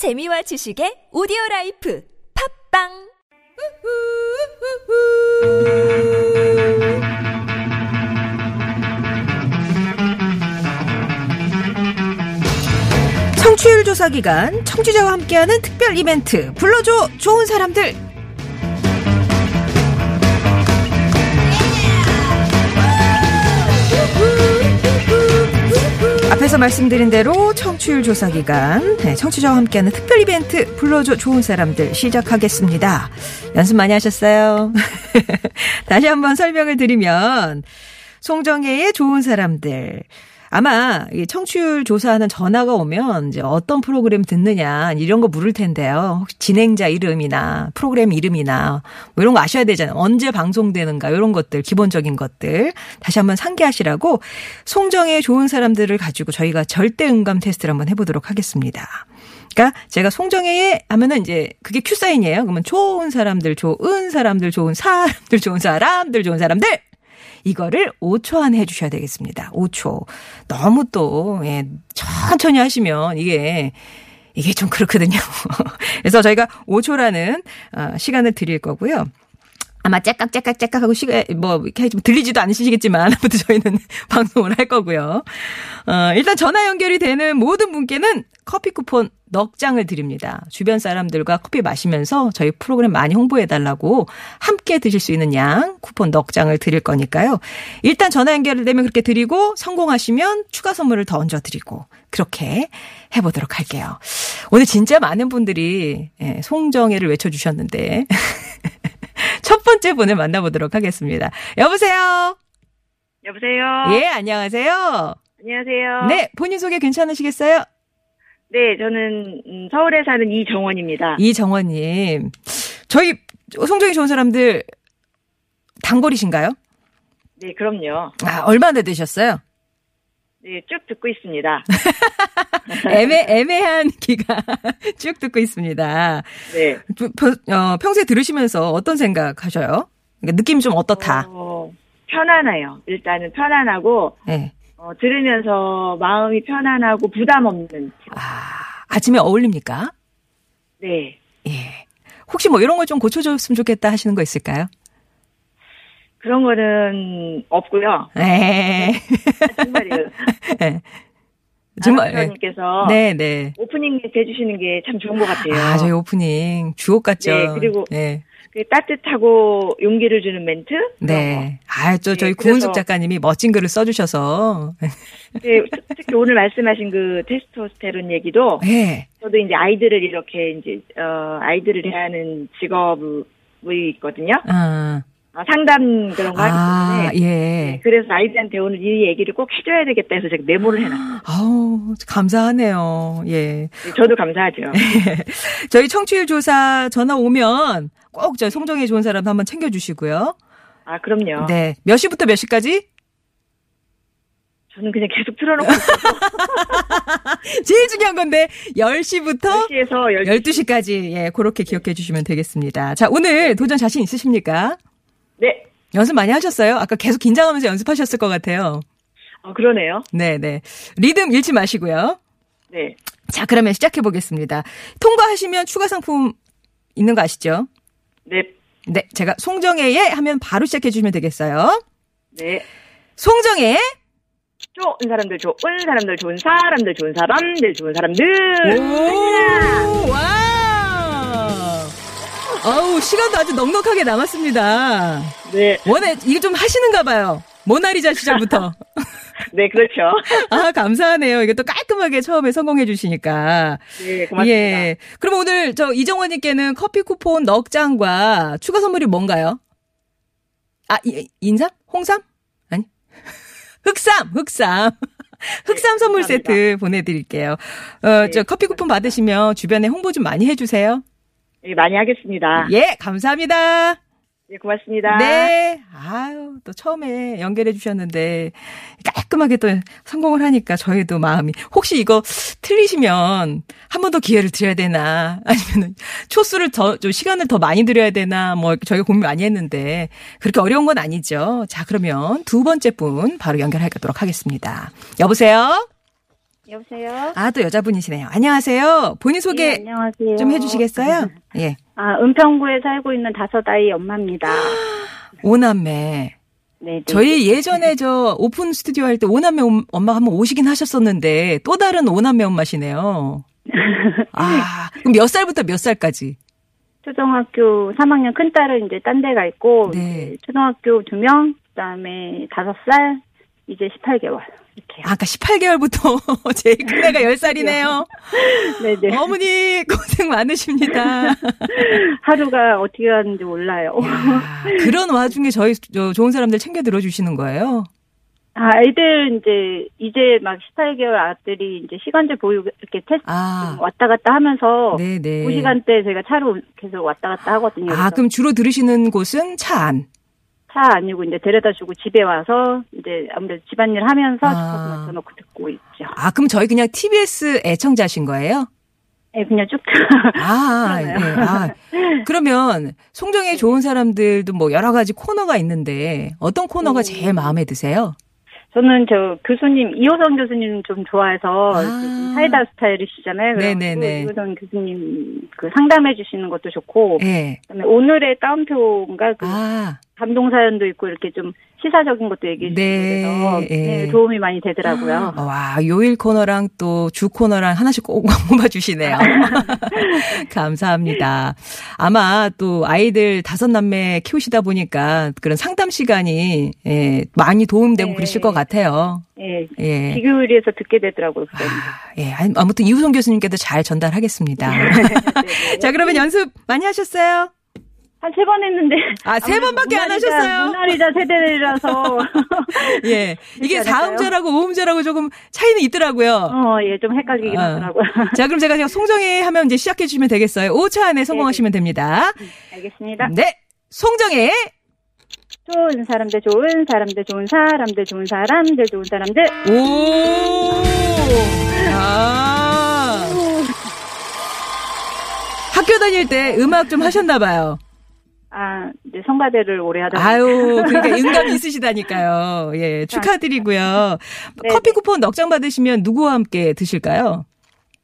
재미와 지식의 오디오 라이프. 팟빵! 청취율 조사 기간 청취자와 함께하는 특별 이벤트. 불러줘! 좋은 사람들 앞에서 말씀드린 대로 청취율 조사 기간 네, 청취자와 함께하는 특별 이벤트 불러줘 좋은 사람들 시작하겠습니다. 연습 많이 하셨어요? 다시 한번 설명을 드리면 송정혜의 좋은 사람들 아마 이 청취율 조사하는 전화가 오면 이제 어떤 프로그램 듣느냐 이런 거 물을 텐데요. 혹시 진행자 이름이나 프로그램 이름이나 뭐 이런 거 아셔야 되잖아요. 언제 방송되는가 이런 것들 기본적인 것들 다시 한번 상기하시라고 송정의 좋은 사람들을 가지고 저희가 절대 음감 테스트를 한번 해보도록 하겠습니다. 그러니까 제가 송정혜에 하면은 이제 그게 큐 사인이에요. 그러면 좋은 사람들, 좋은 사람들, 좋은 사람들, 좋은 사람들, 좋은 사람들. 이거를 5초 안에 해주셔야 되겠습니다. 5초. 너무 또, 예, 천천히 하시면 이게, 이게 좀 그렇거든요. 그래서 저희가 5초라는 어, 시간을 드릴 거고요. 아마 째깍째깍째깍 하고 시간, 뭐, 이렇게 좀 들리지도 않으시겠지만, 아무튼 저희는 방송을 할 거고요. 어, 일단 전화 연결이 되는 모든 분께는 커피 쿠폰 넉 장을 드립니다. 주변 사람들과 커피 마시면서 저희 프로그램 많이 홍보해달라고 함께 드실 수 있는 양 쿠폰 넉 장을 드릴 거니까요. 일단 전화 연결되면 그렇게 드리고 성공하시면 추가 선물을 더 얹어드리고 그렇게 해보도록 할게요. 오늘 진짜 많은 분들이 예, 송정혜를 외쳐주셨는데 첫 번째 분을 만나보도록 하겠습니다. 여보세요? 여보세요. 예, 안녕하세요. 안녕하세요. 네, 본인 소개 괜찮으시겠어요? 네, 저는 음, 서울에 사는 이정원입니다. 이정원님. 저희 송정이 좋은 사람들 단골이신가요? 네, 그럼요. 아, 얼마나 되셨어요? 네, 쭉 듣고 있습니다. 애매, 애매한 기간 쭉 듣고 있습니다. 네. 평, 어, 평소에 들으시면서 어떤 생각 하셔요? 그러니까 느낌이 좀 어떻다? 어, 편안해요. 일단은 편안하고 네. 어, 들으면서 마음이 편안하고 부담 없는. 아, 아침에 어울립니까? 네. 예. 혹시 뭐 이런 걸 좀 고쳐줬으면 좋겠다 하시는 거 있을까요? 그런 거는 없고요. 에 정말이에요. 예. 정말. 예. 아나운서님께서 네, 네. 오프닝 해주시는 게 참 좋은 것 같아요. 아, 저희 오프닝 주옥 같죠? 네, 그리고 네. 그 따뜻하고 용기를 주는 멘트? 네. 아, 또 저희 네, 구은숙 작가님이 멋진 글을 써주셔서. 네, 특히 오늘 말씀하신 그 테스토스테론 얘기도 네. 저도 이제 아이들을 이렇게 이제 어 아이들을 대하는 직업이 있거든요. 아, 어, 상담 그런 거 하기 아, 때문에. 예. 네, 그래서 아이들한테 오늘 이 얘기를 꼭 해줘야 되겠다 해서 제가 메모를 해놨어요. 아우, 감사하네요. 예. 네, 저도 감사하죠. 저희 청취율 조사 전화 오면 꼭 저희 송정혜 좋은 사람 한번 챙겨주시고요. 아 그럼요. 네. 몇 시부터 몇 시까지? 저는 그냥 계속 틀어놓고 있어서 제일 중요한 건데, 10시부터 10시에서 12시. 12시 까지, 예, 그렇게 기억해 주시면 되겠습니다. 자, 오늘 도전 자신 있으십니까? 네. 연습 많이 하셨어요? 아까 계속 긴장하면서 연습하셨을 것 같아요. 어, 그러네요. 네 네. 리듬 잃지 마시고요. 네. 자, 그러면 시작해 보겠습니다. 통과하시면 추가 상품 있는 거 아시죠? 네. 네, 제가 송정혜의 하면 바로 시작해 주시면 되겠어요. 네. 송정혜. 좋은 사람들, 좋은 사람들, 좋은 사람들, 좋은 사람들, 좋은 사람들. 오, 와. 어우, 시간도 아주 넉넉하게 남았습니다. 네. 원래 이게 좀 하시는가 봐요. 모나리자 시절부터. 네, 그렇죠. 아, 감사하네요. 이게 또 깔끔하게 처음에 성공해 주시니까. 네, 고맙습니다. 예. 그럼 오늘 저 이정원님께는 커피 쿠폰 넉 장과 추가 선물이 뭔가요? 아, 이- 인삼? 홍삼? 아니. 흑삼, 흑삼. 흑삼 선물 네, 감사합니다. 세트 보내드릴게요. 어, 네, 저 커피 쿠폰 받으시면 주변에 홍보 좀 많이 해주세요. 네, 많이 하겠습니다. 예, 감사합니다. 네, 고맙습니다. 네. 아유, 또 처음에 연결해 주셨는데 깔끔하게 또 성공을 하니까 저희도 마음이 혹시 이거 틀리시면 한 번 더 기회를 드려야 되나 아니면 초수를 더 좀 시간을 더 많이 드려야 되나 뭐 저희가 고민 많이 했는데 그렇게 어려운 건 아니죠. 자, 그러면 두 번째 분 바로 연결하도록 하겠습니다. 여보세요? 여보세요? 아, 또 여자분이시네요. 안녕하세요. 본인 소개 예, 안녕하세요. 좀 해주시겠어요? 예. 아, 은평구에 살고 있는 다섯 아이 엄마입니다. 오남매. 네, 네. 저희 예전에 저 오픈 스튜디오 할 때 오남매 옴- 엄마 한번 오시긴 하셨었는데 또 다른 오남매 엄마시네요. 아, 그럼 몇 살부터 몇 살까지? 초등학교 3학년 큰 딸은 이제 딴 데가 있고, 네. 초등학교 두 명, 그 다음에 다섯 살, 이제 18개월. 이렇게요. 아까 18개월부터 제일 큰 애가 10살이네요. 네네. 어머니 고생 많으십니다. 하루가 어떻게 가는지 몰라요. 야, 그런 와중에 저희 저 좋은 사람들 챙겨 들어주시는 거예요. 아, 아이들 이제, 이제 막 18개월 아들이 이제 시간제 보육 이렇게 테스트 아, 왔다 갔다 하면서, 네네. 그 시간대 제가 차로 계속 왔다 갔다 하거든요. 아, 그래서 그럼 주로 들으시는 곳은 차 안. 차 아니고 이제 데려다 주고 집에 와서 이제 아무래도 집안일 하면서 아. 주파수 맞춰놓고 듣고 있죠. 아, 그럼 저희 그냥 TBS 애청자신 거예요? 예, 그냥 쭉. 아, 예. 아. 그러면 송정의 좋은 사람들도 뭐 여러 가지 코너가 있는데 어떤 코너가 음. 제일 마음에 드세요? 저는 저 교수님 이호선 교수님 좀 좋아해서 아. 좀 사이다 스타일이시잖아요. 네네네. 그래서 이호선 교수님 그 상담해 주시는 것도 좋고 예. 그다음에 오늘의 따옴표인가 그 아, 감동 사연도 있고 이렇게 좀 시사적인 것도 얘기해 주시고 네, 그래서 예. 네, 도움이 많이 되더라고요. 와, 요일 코너랑 또 주 코너랑 하나씩 꼭 뽑아주시네요. 감사합니다. 아마 또 아이들 다섯 남매 키우시다 보니까 그런 상담 시간이 예, 많이 도움되고 네. 그러실 것 같아요. 예. 예. 비교리에서 듣게 되더라고요. 아, 예. 아무튼 이우성 교수님께도 잘 전달하겠습니다. 네, 자, 그러면 연습 많이 하셨어요? 한 세 번 했는데. 아, 세 번밖에 안 모나리자- 하셨어요? 모나리자 세대라서. 예. 이게? 사음절하고 오음절하고 조금 차이는 있더라고요. 어, 예, 좀 헷갈리긴 어. 하더라고요. 자, 그럼 제가 그냥 송정혜 하면 이제 시작해 주시면 되겠어요. 5초 안에 성공하시면 됩니다. 알겠습니다. 네. 송정혜. 좋은 사람들, 좋은 사람들, 좋은 사람들, 좋은 사람들, 좋은 사람들. 오. 아. 학교 다닐 때 음악 좀 하셨나 봐요. 아, 이제 성가대를 오래 하다 보니까. 아유, 그러니까 인감이 있으시다니까요. 예, 축하드리고요. 네, 커피 네. 쿠폰 넉 장 받으시면 누구와 함께 드실까요?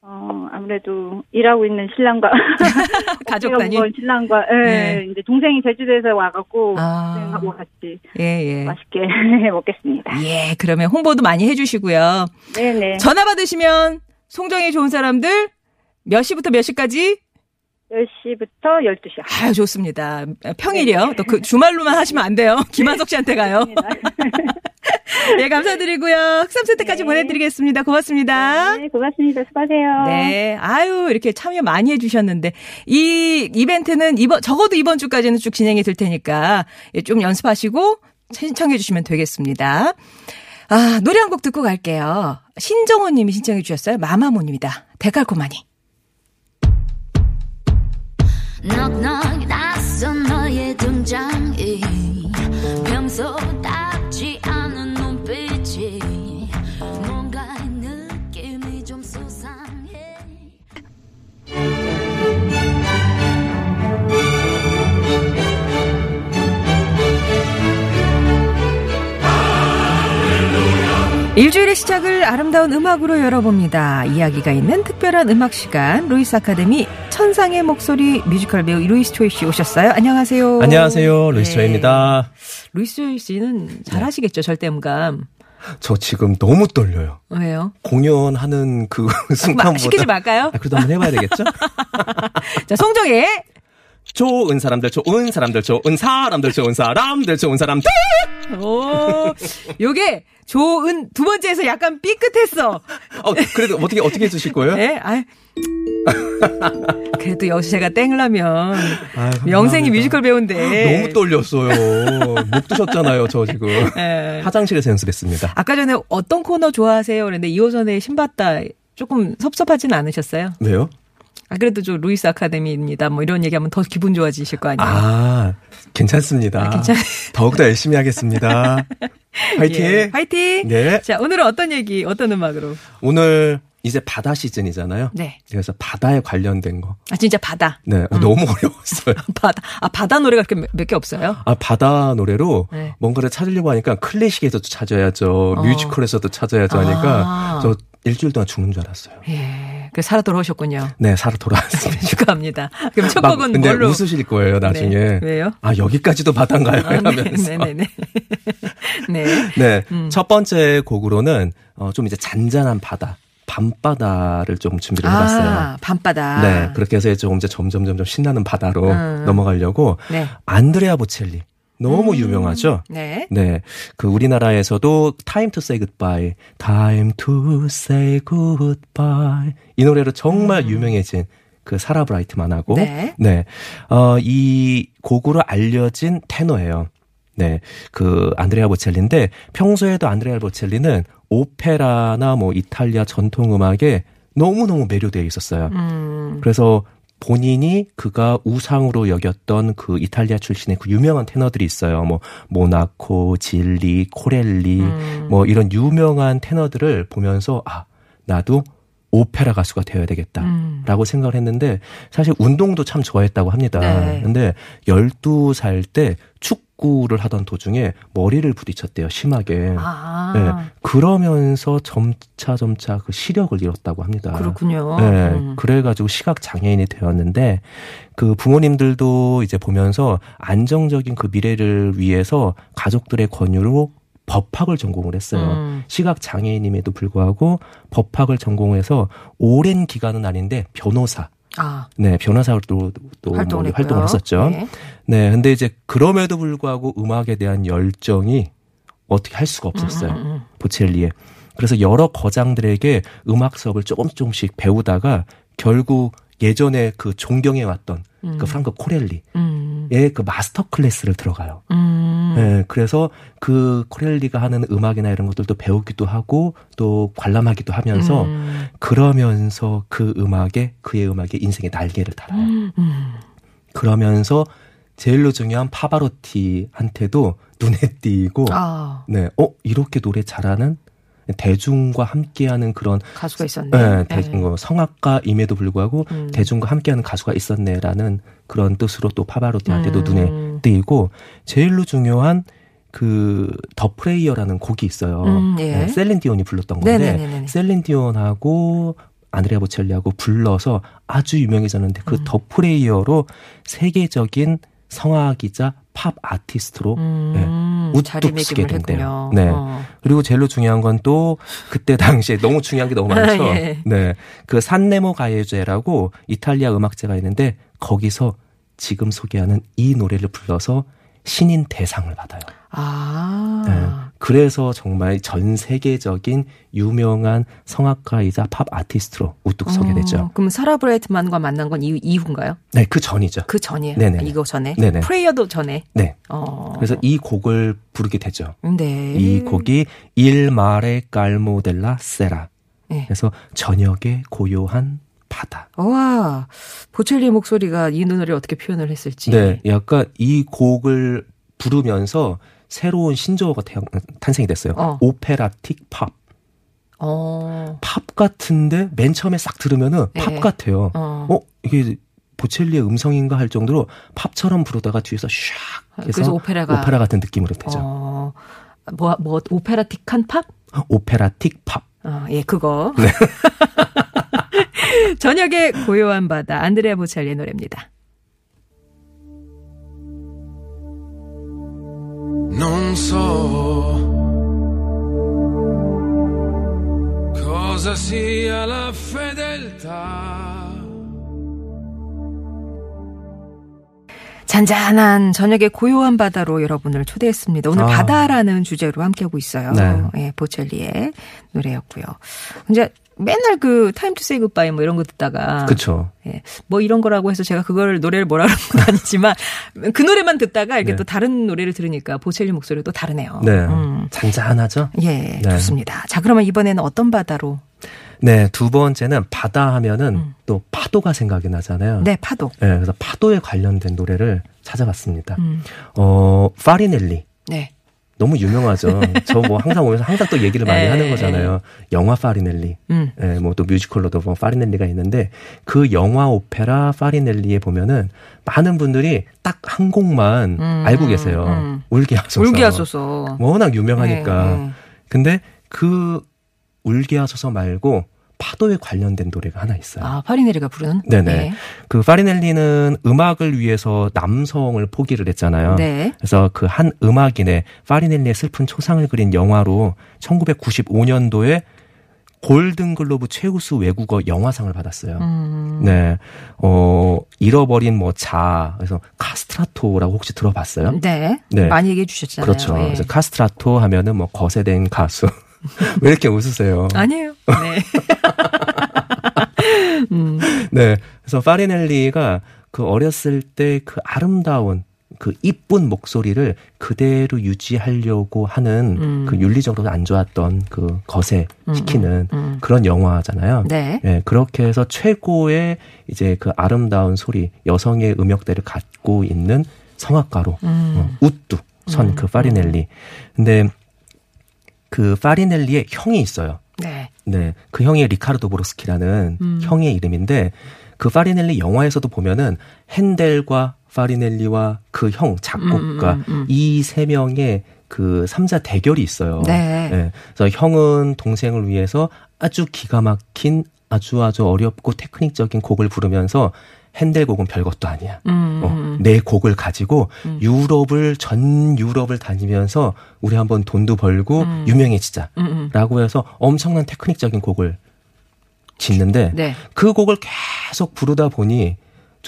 어, 아무래도 일하고 있는 신랑과. 가족 단위? 신랑과, 예, 네. 이제 동생이 제주도에서 와갖고, 아. 동생하고 같이 예, 예. 맛있게 먹겠습니다. 예, 그러면 홍보도 많이 해주시고요. 네네. 전화 받으시면 송정이 좋은 사람들 몇 시부터 몇 시까지? 10시부터 12시요. 아유, 좋습니다. 평일이요. 또 그 주말로만 하시면 안 돼요. 김한석 씨한테 가요. 예, 감사드리고요. 흑삼 세트까지 네. 보내드리겠습니다. 고맙습니다. 네, 고맙습니다. 수고하세요. 네. 아유, 이렇게 참여 많이 해주셨는데, 이 이벤트는 이번, 적어도 이번 주까지는 쭉 진행이 될 테니까, 예, 좀 연습하시고, 신청해 주시면 되겠습니다. 아, 노래 한 곡 듣고 갈게요. 신정호 님이 신청해 주셨어요. 마마모님이다. 데칼코마니. 넉넉 낯선 너의 등장이 평소답 일주일의 시작을 아름다운 음악으로 열어봅니다. 이야기가 있는 특별한 음악 시간 루이스 아카데미 천상의 목소리 뮤지컬 배우 루이스 초이 씨 오셨어요. 안녕하세요. 안녕하세요. 루이스 네. 초이입니다. 루이스 초이 씨는 잘하시겠죠 절대음감. 저 지금 너무 떨려요. 왜요? 공연하는 그막 순간보다. 시키지 말까요? 아, 그래도 한번 해봐야 되겠죠? 자 송정혜 좋은 사람들, 좋은 사람들, 좋은 사람들, 좋은 사람들, 좋은 사람들. 오 요게 좋은 두 번째에서 약간 삐끗했어. 어, 그래도 어떻게 어떻게 해주실 거예요? 네, 아 그래도 여기서 제가 땡라면 아유, 영생이 감사합니다. 뮤지컬 배우인데 너무 떨렸어요. 목 드셨잖아요, 저 지금. 예. 화장실에서 연습했습니다. 아까 전에 어떤 코너 좋아하세요? 그런데 이호선의 심봤다 조금 섭섭하진 않으셨어요? 왜요? 아 그래도 저 루이스 아카데미입니다. 뭐 이런 얘기하면 더 기분 좋아지실 거 아니에요? 아, 괜찮습니다. 아, 괜찮- 더욱더 열심히 하겠습니다. 화이팅! 예, 화이팅! 네. 자 오늘은 어떤 얘기, 어떤 음악으로? 오늘 이제 바다 시즌이잖아요. 네. 그래서 바다에 관련된 거. 아 진짜 바다. 네, 너무 어려웠어요. 바다. 아 바다 노래가 그렇게 몇 개 없어요? 아, 바다 노래로 네. 뭔가를 찾으려고 하니까 클래식에서도 찾아야죠. 어. 뮤지컬에서도 찾아야죠 아. 하니까 저 일주일 동안 죽는 줄 알았어요. 예. 그 살아 돌아오셨군요. 네, 살아 돌아왔습니다. 축하합니다. 그럼 첫막 곡은 근데 뭘로? 웃으실 거예요, 나중에. 네. 왜요? 아, 여기까지도 바다인가요? 아, 네. 네네네. 네. 네. 음. 첫 번째 곡으로는 어, 좀 이제 잔잔한 바다, 밤바다를 좀 준비를 해봤어요. 아, 밤바다. 네. 그렇게 해서 조금 이제 점점 점점 신나는 바다로 음. 넘어가려고 네. 안드레아 보첼리 너무 음. 유명하죠. 네. 네. 그 우리나라에서도 Time to Say Goodbye, Time to Say Goodbye 이 노래로 정말 유명해진 그 사라 브라이트만 하고 음. 네. 어, 이 곡으로 알려진 테너예요. 네. 그 안드레아 보첼리인데 평소에도 안드레아 보첼리는 오페라나 뭐 이탈리아 전통 음악에 너무너무 매료되어 있었어요. 음. 그래서 본인이 그가 우상으로 여겼던 그 이탈리아 출신의 그 유명한 테너들이 있어요. 뭐 모나코, 질리, 코렐리 음. 뭐 이런 유명한 테너들을 보면서 아 나도 오페라 가수가 되어야 되겠다라고 음. 생각을 했는데 사실 운동도 참 좋아했다고 합니다. 네. 근데 12살 때 축구를 하던 도중에 머리를 부딪혔대요. 심하게. 아. 네. 그러면서 점차 점차 그 시력을 잃었다고 합니다. 그렇군요. 네, 음. 그래 가지고 시각 장애인이 되었는데 그 부모님들도 이제 보면서 안정적인 그 미래를 위해서 가족들의 권유로 법학을 전공을 했어요. 음. 시각 장애인임에도 불구하고 법학을 전공해서 오랜 기간은 아닌데 변호사, 아, 네 변호사로 또, 또 활동을, 뭐. 활동을 했었죠. 네. 네, 근데 이제 그럼에도 불구하고 음악에 대한 열정이 어떻게 할 수가 없었어요. 음, 음, 보첼리에. 그래서 여러 거장들에게 음악 수업을 조금 조금씩 배우다가 결국 예전에 그 존경해 왔던 음. 그 프랑크 코렐리 의 음. 그 마스터 클래스를 들어가요. 음. 예, 그래서 그 코렐리가 하는 음악이나 이런 것들도 배우기도 하고 또 관람하기도 하면서 음. 그러면서 그 음악에 그의 음악에 인생의 날개를 달아요. 음. 음. 그러면서 제일로 중요한 파바로티한테도 눈에 띄고 아, 네, 어 이렇게 노래 잘하는 대중과 함께하는 그런 가수가 있었네. 네, 대중 뭐 성악가임에도 불구하고 음. 대중과 함께하는 가수가 있었네라는 그런 뜻으로 또 파바로티한테도 음. 눈에 띄고 제일로 중요한 그 The Prayer라는 곡이 있어요. 음, 예. 네, 셀린 디온이 불렀던 건데 네네네네. 셀린 디온하고 안드레아 보첼리하고 불러서 아주 유명해졌는데 음. 그 The Prayer로 세계적인 성악이자 팝 아티스트로 음, 네, 우뚝 서게 된대요. 했군요. 네. 어. 그리고 제일로 중요한 건 또 그때 당시에 너무 중요한 게 너무 많죠. 예. 네. 그 산네모 가요제라고 이탈리아 음악제가 있는데 거기서 지금 소개하는 이 노래를 불러서 신인 대상을 받아요. 아. 네. 그래서 정말 전 세계적인 유명한 성악가이자 팝 아티스트로 우뚝 서게 어, 되죠. 그럼 사라 브라이트만과 만난 건 이후, 이후인가요? 네, 그 전이죠. 그 전이에요. 네네. 이거 전에. 네네. 프레이어도 전에. 네. 어. 그래서 이 곡을 부르게 되죠. 네. 이 곡이 mare calmo della sera. 네. 그래서 저녁의 고요한 바다. 와, 보첼리 목소리가 이 노래를 어떻게 표현을 했을지. 네, 약간 이 곡을 부르면서 새로운 신조어가 태양, 탄생이 됐어요. 어. 오페라틱 팝. 어. 팝 같은데 맨 처음에 싹 들으면은 팝 네. 같아요. 어. 어, 이게 보첼리의 음성인가 할 정도로 팝처럼 부르다가 뒤에서 샥 해서 그래서 오페라가- 오페라 같은 느낌으로 되죠. 어. 뭐, 뭐, 오페라틱한 팝? 오페라틱 팝. 어, 예, 그거. 네. 저녁의 고요한 바다, 안드레아 보첼리의 노래입니다. Non so cosa sia la fedeltà. 잔잔한 저녁의 고요한 바다로 여러분을 초대했습니다. 오늘 아. 바다라는 주제로 함께하고 있어요. 네. 예, 보첼리의 노래였고요. 이제 맨날 그 Time to Say Goodbye 뭐 이런 거 듣다가 그쵸. 예, 뭐 이런 거라고 해서 제가 그걸 노래를 뭐라 그런 건 아니지만 그 노래만 듣다가 이렇게 네. 또 다른 노래를 들으니까 보첼리 목소리가 또 다르네요. 네. 음. 잔잔하죠? 예, 네. 좋습니다. 자, 그러면 이번에는 어떤 바다로? 네, 두 번째는 바다 하면은 음. 또 파도가 생각이 나잖아요. 네, 파도. 네, 그래서 파도에 관련된 노래를 찾아봤습니다. 음. 어, 파리넬리. 네. 너무 유명하죠. 저 뭐 항상 오면서 항상 또 얘기를 많이 네. 하는 거잖아요. 영화 파리넬리. 음. 예, 뭐또 뮤지컬로도 뭐 파리넬리가 있는데 그 영화 오페라 파리넬리에 보면은 많은 분들이 딱 한 곡만 음, 알고 계세요. 음. 울게 하소서. 울게 하소서. 워낙 유명하니까. 네, 네. 근데 그 울게 하소서 말고 파도에 관련된 노래가 하나 있어요. 아, 파리네리가 부르는? 네네. 그 파리넬리는 음악을 위해서 남성을 포기를 했잖아요. 네. 그래서 그 한 음악인의 파리넬리의 슬픈 초상을 그린 영화로 1995년도에 골든글로브 최우수 외국어 영화상을 받았어요. 음. 네. 어, 잃어버린 뭐 자, 그래서 카스트라토라고 혹시 들어봤어요? 네. 네. 많이 얘기해 주셨잖아요. 그렇죠. 예. 그래서 카스트라토 하면은 뭐 거세된 가수. 왜 이렇게 웃으세요? 아니에요. 네. 음. 네. 그래서 파리넬리가 그 어렸을 때 그 아름다운 그 이쁜 목소리를 그대로 유지하려고 하는 음. 그 윤리적으로 안 좋았던 그 거세시키는 음. 그런 영화잖아요. 네. 네, 그렇게 해서 최고의 이제 그 아름다운 소리, 여성의 음역대를 갖고 있는 성악가로 음. 어, 우뚜 선그 파리넬리. 근데 그 파리넬리의 형이 있어요. 네. 네, 그 형이 리카르도 보로스키라는 음. 형의 이름인데 그 파리넬리 영화에서도 보면은 핸델과 파리넬리와 그 형 작곡가 음, 음, 음. 이세 명의 그 삼자 대결이 있어요. 네. 그래서 형은 동생을 위해서 아주 기가 막힌 아주 아주 어렵고 테크닉적인 곡을 부르면서 핸델 곡은 별것도 아니야. 음. 어, 내 곡을 가지고 유럽을 전 유럽을 다니면서 우리 한번 돈도 벌고 음. 유명해지자. 음, 음. 라고 해서 엄청난 테크닉적인 곡을 짓는데 네. 그 곡을 계속 부르다 보니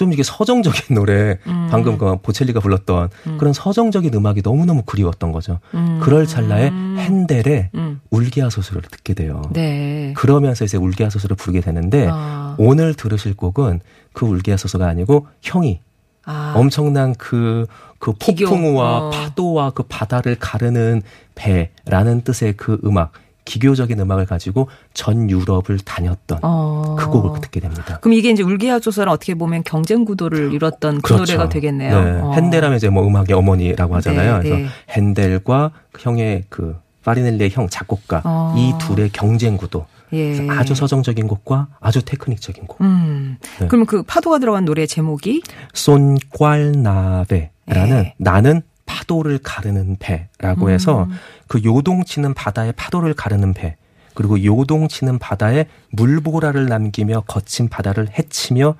좀 이게 서정적인 노래 음. 방금 그 보첼리가 불렀던 그런 서정적인 음악이 너무너무 그리웠던 거죠. 그럴 찰나에 핸델의 음. 울기하소서를 듣게 돼요. 네. 그러면서 이제 울기하소서를 부르게 되는데 아. 오늘 들으실 곡은 그 울기하소서가 아니고 형이 아. 엄청난 그, 그. 폭풍우와 어. 파도와 그 바다를 가르는 배라는 뜻의 그 음악, 기교적인 음악을 가지고 전 유럽을 다녔던 어. 그 곡을 듣게 됩니다. 그럼 이게 이제 울기하소서는 어떻게 보면 경쟁 구도를 이뤘던 그 그렇죠. 노래가 되겠네요. 네. 어. 핸델하면 이제 뭐 음악의 어머니라고 하잖아요. 네, 그래서 네. 핸델과 그 형의 그 파리넬리의 형 작곡가 어. 이 둘의 경쟁 구도. 예. 아주 서정적인 곡과 아주 테크닉적인 곡. 음. 네. 그러면 그 파도가 들어간 노래 제목이 손 꽐나베라는 네. 나는 파도를 가르는 배라고 음. 해서 그 요동치는 바다에 파도를 가르는 배 그리고 요동치는 바다에 물보라를 남기며 거친 바다를 헤치며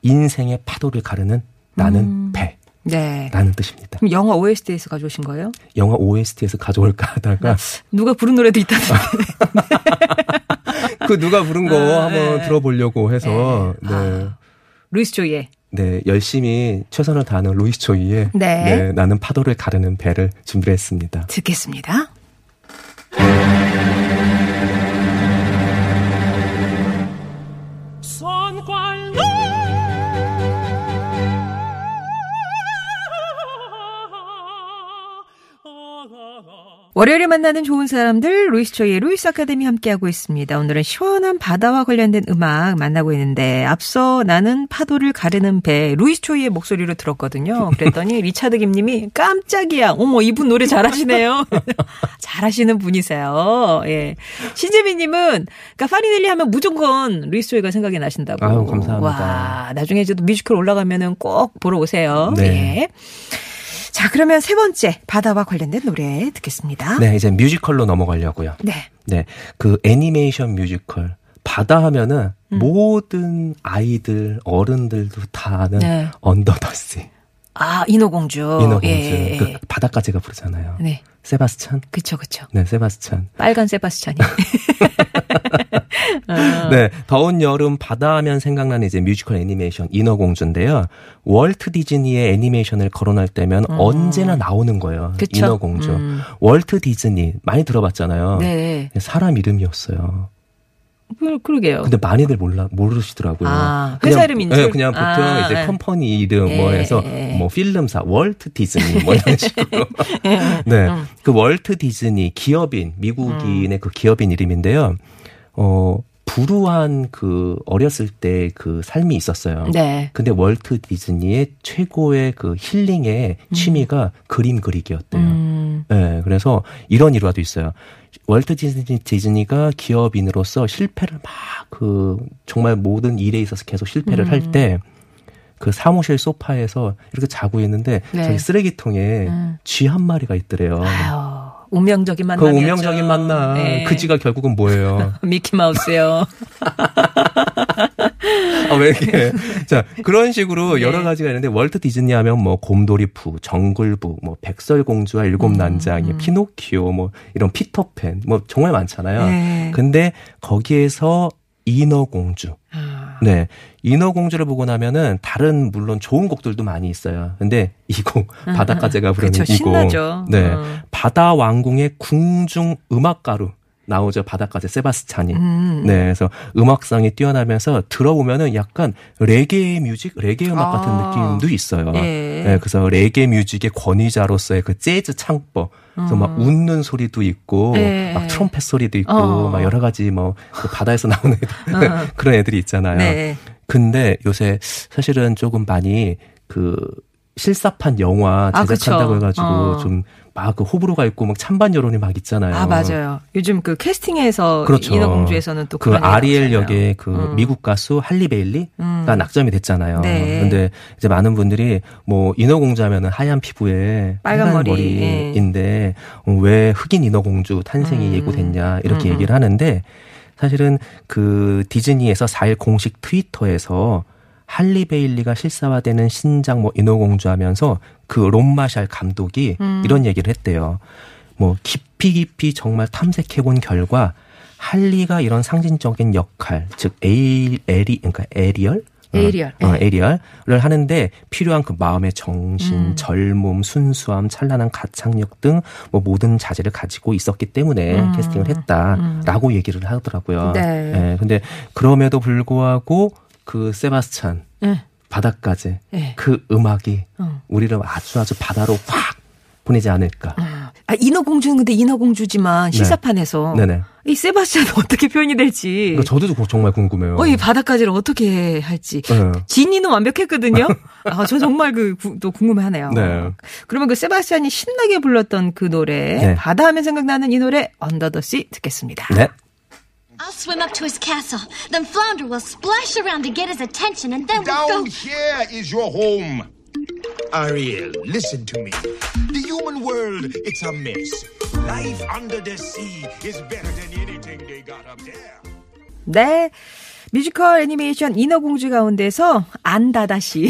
인생의 파도를 가르는 나는 음. 네. 배라는 뜻입니다. 그럼 영화 OST에서 가져오신 거예요? 영화 OST에서 가져올까 하다가 누가 부른 노래도 있다던데. 그 누가 부른 거 아, 한번 네. 들어보려고 해서 네. 아. 루이스 조이의 네, 열심히 최선을 다하는 루이스 조이의 네. 나는 파도를 가르는 배를 준비했습니다. 듣겠습니다. 월요일에 만나는 좋은 사람들 루이스 초이의 루이스 아카데미 함께하고 있습니다. 오늘은 시원한 바다와 관련된 음악 만나고 있는데 앞서 나는 파도를 가르는 배 루이스 초이의 목소리로 들었거든요. 그랬더니 리차드 김님이 깜짝이야. 어머 이분 노래 잘하시네요. 잘하시는 분이세요. 예. 신재민님은 그러니까 파리넬리 하면 무조건 루이스 초이가 생각이 나신다고. 아유, 감사합니다. 와 나중에 저도 뮤지컬 올라가면은 꼭 보러 오세요. 네. 예. 자, 그러면 세 번째 바다와 관련된 노래 듣겠습니다. 네, 이제 뮤지컬로 넘어가려고요. 네. 네, 그 애니메이션 뮤지컬 바다 하면은 모든 아이들 어른들도 다 아는 네. Under the Sea 아, 인어공주. 인어공주 예. 그 바닷가재가 부르잖아요. 네. 세바스찬. 그쵸, 그쵸. 네, 세바스찬. 빨간 세바스찬이. 네, 더운 여름 바다 하면 생각나는 이제 뮤지컬 애니메이션 인어공주인데요. 월트 디즈니의 애니메이션을 거론할 때면 언제나 나오는 거예요. 음. 그쵸? 인어공주. 음. 월트 디즈니 많이 들어봤잖아요. 네. 사람 이름이었어요. 그, 그러게요. 근데 많이들 몰라 모르시더라고요. 아, 회사 이름 인 줄? 네, 그냥 보통 아, 이제 네. company 이름 뭐 예, 해서 예. 뭐 필름사 월트 디즈니 뭐 이런 식으로. 네. 음. 그 월트 디즈니 기업인 미국인의 그 기업인 이름인데요. 어 불우한 그 어렸을 때 그 삶이 있었어요. 네. 근데 월트 디즈니의 최고의 그 힐링의 취미가 그림 그리기였대요. 음, 네, 그래서 이런 일화도 있어요. 월트 디즈니, 디즈니가 기업인으로서 실패를 막 그 정말 모든 일에 있어서 계속 실패를 음. 할때 그 사무실 소파에서 이렇게 자고 있는데 네. 저기 쓰레기통에 음. 쥐한 마리가 있더래요. 아유, 운명적인 그 만남이었죠. 운명적인 만남. 네. 그지가 결국은 뭐예요? 미키마우스요. 아, 왜 이렇게. 자, 그런 식으로 네. 여러 가지가 있는데, 월트 디즈니 하면 뭐, 곰돌이푸, 정글북, 뭐, 백설공주와 일곱 음, 난장이, 피노키오, 뭐, 이런 피터팬, 뭐, 정말 많잖아요. 네. 근데, 거기에서 인어공주. 아, 네. 인어공주를 보고 나면은, 다른, 물론 좋은 곡들도 많이 있어요. 근데, 이 곡, 바닷가재가 부르는 음, 그쵸, 이 곡. 네. 어. 바다 왕궁의 궁중 음악가루. 나오죠. 바닷가재 세바스찬이. 음. 네, 그래서 음악성이 뛰어나면서 들어보면은 약간 레게 뮤직, 레게 음악 같은 아. 느낌도 있어요. 예. 네, 그래서 레게 뮤직의 권위자로서의 그 재즈 창법, 그래서 막 웃는 소리도 있고, 음. 예. 막 트럼펫 소리도 있고, 어. 막 여러 가지 뭐그 바다에서 나오는 애들, 어. 그런 애들이 있잖아요. 네. 근데 요새 사실은 조금 많이 그 실사판 영화 아, 제작한다고 그쵸. 해가지고 어. 좀막 그 호불호가 있고 막 찬반 여론이 막 있잖아요. 아, 맞아요. 요즘 그 캐스팅에서 그렇죠. 인어공주에서는 또 그 아리엘. 역의 그 음. 미국 가수 할리 베일리가 음. 낙점이 됐잖아요. 네. 근데 이제 많은 분들이 뭐 인어공주 하면은 하얀 피부에 빨간 머리, 머리 인데 어, 왜 흑인 인어공주 탄생이 음. 예고됐냐 이렇게 음. 얘기를 하는데 사실은 그 디즈니에서 4일 공식 트위터에서 할리 베일리가 실사화되는 신작 뭐 인어공주 하면서 그 롭 마샬 감독이 음. 이런 얘기를 했대요. 뭐 깊이 깊이 정말 탐색해 본 결과 할리가 이런 상징적인 역할, 즉 에이 에리 그러니까 에리얼 어, 에리얼, 어, 예. 에리얼을 하는데 필요한 그 마음의 정신, 음. 젊음, 순수함, 찬란한 가창력 등 뭐 모든 자질을 가지고 있었기 때문에 음. 캐스팅을 했다라고 얘기를 하더라고요. 네. 예, 근데 그럼에도 불구하고 그 세바스찬 예. 바닷가재 예. 그 음악이 어. 우리를 아주 아주 바다로 확 보내지 않을까. 아, 인어공주는 근데 인어공주지만 실사판에서 네네. 이 세바스찬은 어떻게 표현이 될지. 그러니까 저도 정말 궁금해요. 어, 이 바닷가지를 어떻게 할지. 네. 지니는 완벽했거든요. 아, 저 정말 그, 구- 또 궁금해하네요. 네. 그러면 그 세바스찬이 신나게 불렀던 그 노래, 네. 바다 하면 생각나는 이 노래, Sea 듣겠습니다. 네. I'll swim up to his castle. Then Flounder will splash around to get his attention, and then we'll Down go. here is your home. Ariel, listen to me. Human world, it's a mess. Life under the sea is better than anything they got up there. 네. 뮤지컬 애니메이션 인어공주 가운데서 안다다씨.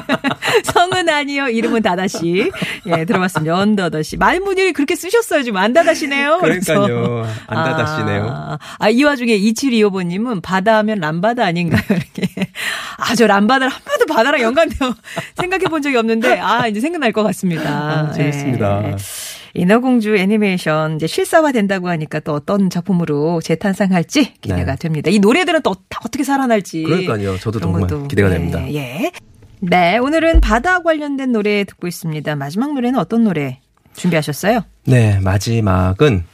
성은 아니요, 이름은 다다씨. 예, 들어봤습니다. Under the Sea. 말문을 그렇게 쓰셨어요. 지금 안다다시네요. 그러니까요. 안다다시네요. 아, 아, 이 와중에 2725번님은 바다 하면 람바다 아닌가요? 이렇게. 아, 저 람바다를 한 번도 바다랑 연관되어 생각해 본 적이 없는데, 아, 이제 생각날 것 같습니다. 아, 재밌습니다. 예. 인어공주 애니메이션 이제 실사화 된다고 하니까 또 어떤 작품으로 재탄생할지 기대가 네. 됩니다. 이 노래들은 또다 어떻게 살아날지. 그러니까요. 저도 정말 것도, 기대가 예, 됩니다. 예. 네, 오늘은 바다 관련된 노래 듣고 있습니다. 마지막 노래는 어떤 노래 준비하셨어요? 네, 마지막은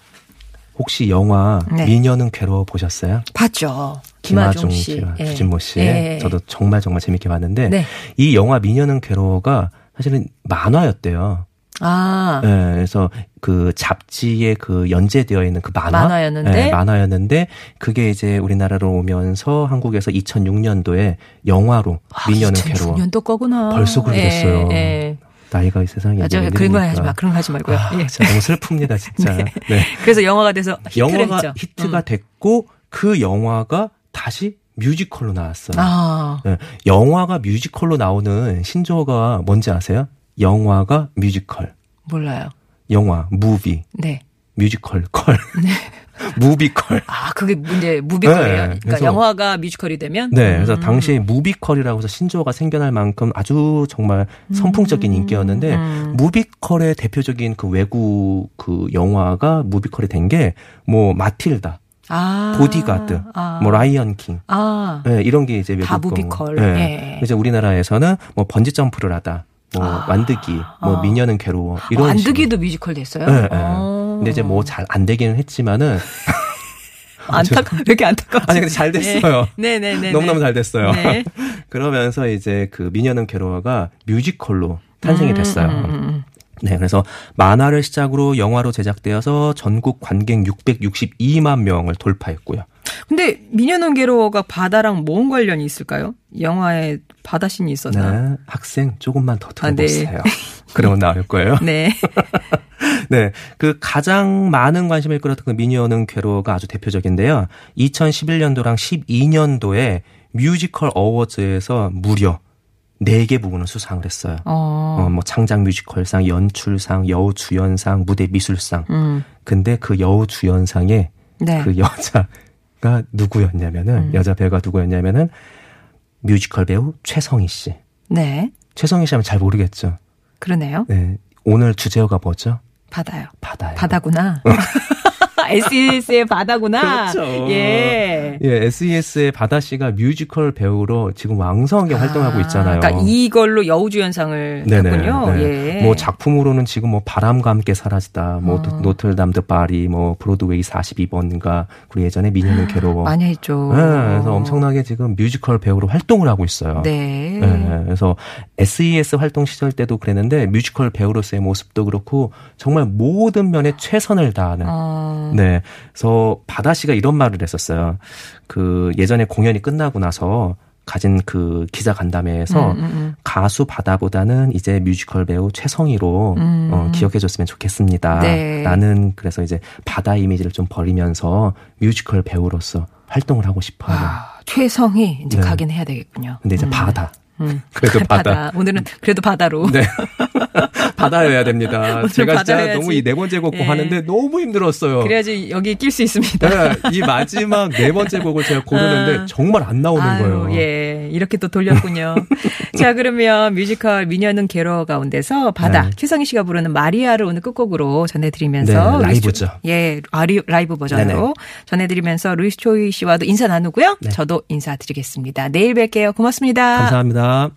혹시 영화 네. 미녀는 괴로워 보셨어요? 봤죠. 김하중 씨. 예. 주진모 씨. 예. 저도 정말 정말 재밌게 봤는데 네. 이 영화 미녀는 괴로워가 사실은 만화였대요. 아, 네, 그래서 그 잡지에 그 연재되어 있는 그 만화 만화였는데? 네, 만화였는데 그게 이제 우리나라로 오면서 한국에서 2006년도에 영화로 미녀는 괴로워 2006년도 거구나. 벌써 그렇게 예, 됐어요. 예. 나이가 이 세상에 아, 저 그런 거. 하지 마. 그런 거 하지 말고요. 아, 예. 진짜 너무 슬픕니다, 진짜. 네. 그래서 영화가 돼서 히트를 영화가 했죠. 히트가 음. 됐고 그 영화가 다시 뮤지컬로 나왔어요. 아, 네, 영화가 뮤지컬로 나오는 신조어가 뭔지 아세요? 영화가 뮤지컬, 몰라요. 영화, 무비, 네. 뮤지컬, 컬, 무비컬. 아, 그게 이제 무비컬이에요. 네, 그러니까 영화가 뮤지컬이 되면 네, 그래서 음. 당시에 무비컬이라고 해서 신조어가 생겨날 만큼 아주 정말 선풍적인 인기였는데 음. 무비컬의 대표적인 그 외국 그 영화가 무비컬이 된 게 뭐 마틸다, 아, 보디가드, 아. 뭐 라이언 킹, 아, 네, 이런 게 이제 외국. 무비컬. 네. 예. 이제 우리나라에서는 뭐 번지 점프를 하다, 뭐 아. 완득이, 뭐 아. 미녀는 괴로워 어, 이런 완득이도 뮤지컬 됐어요. 식으로. 네, 네. 어. 근데 이제 뭐 잘 안 되기는 했지만은 안타까 왜 이렇게 안타깝지? 아니 근데 잘 됐어요. 네, 네, 네. 너무너무 잘 됐어요. 네. 그러면서 이제 그 미녀는 괴로워가 뮤지컬로 탄생이 됐어요. 음, 음, 음. 네, 그래서 만화를 시작으로 영화로 제작되어서 전국 관객 662만 명을 돌파했고요. 근데 미녀는 괴로워가 바다랑 뭔 관련이 있을까요? 영화에 바다신이 있었나? 네, 학생 조금만 더 아, 네. 들어보세요. 그러면 나올 거예요. 네. 네. 그 가장 많은 관심을 끌었던 그 미녀는 괴로가 아주 대표적인데요. 2011년도랑 12년도에 뮤지컬 어워즈에서 무려 4개 부분을 수상을 했어요. 어. 어, 뭐 창작 뮤지컬상, 연출상, 여우 주연상, 무대 미술상. 음. 근데 그 여우 주연상에 네. 그 여자가 누구였냐면은 음. 여자 배우가 누구였냐면은 뮤지컬 배우 최성희 씨. 네. 최성희 씨 하면 잘 모르겠죠. 그러네요. 네. 오늘 주제어가 뭐죠? 바다요. 바다예요. 바다구나. SES의 바다구나. 그렇죠. 예. 예, SES의 바다 씨가 뮤지컬 배우로 지금 왕성하게 활동하고 있잖아요. 그러니까 이걸로 여우주연상을 탔군요. 네. 예. 뭐 작품으로는 지금 뭐 바람과 함께 사라지다, 뭐 어. 노틀담 드 파리, 뭐 브로드웨이 42번가 그리고 예전에 미녀는 괴로워. 많이 했죠. 네, 그래서 엄청나게 지금 뮤지컬 배우로 활동을 하고 있어요. 네. 네, 그래서 SES 활동 시절 때도 그랬는데 뮤지컬 배우로서의 모습도 그렇고 정말 모든 면에 최선을 다하는. 어. 네, 그래서 바다 씨가 이런 말을 했었어요. 그 예전에 공연이 끝나고 나서 가진 그 기자 간담회에서 음, 음, 음. 가수 바다보다는 이제 뮤지컬 배우 최성희로 음. 어, 기억해줬으면 좋겠습니다. 네. 나는 그래서 이제 바다 이미지를 좀 버리면서 뮤지컬 배우로서 활동을 하고 싶어요. 아, 최성희 이제 네. 가긴 해야 되겠군요. 근데 이제 음. 바다. 음. 그래도 바다. 오늘은 그래도 바다로. 네. 바다여야 됩니다. 오늘 제가 진짜 바다여야지. 너무 이 네 번째 곡 예. 하는데 너무 힘들었어요. 그래야지 여기 낄 수 있습니다. 네, 이 마지막 네 번째 곡을 제가 고르는데 아. 정말 안 나오는 아유, 거예요. 예. 이렇게 또 돌렸군요. 자, 그러면 뮤지컬 미녀는 괴로워 가운데서 바다. 네. 최성희 씨가 부르는 마리아를 오늘 끝곡으로 전해드리면서. 네, 라이브죠. 초- 예, 아, 리, 라이브 버전으로 네네. 전해드리면서 루이스 초이 씨와도 인사 나누고요. 네. 저도 인사드리겠습니다. 내일 뵐게요. 고맙습니다. 감사합니다.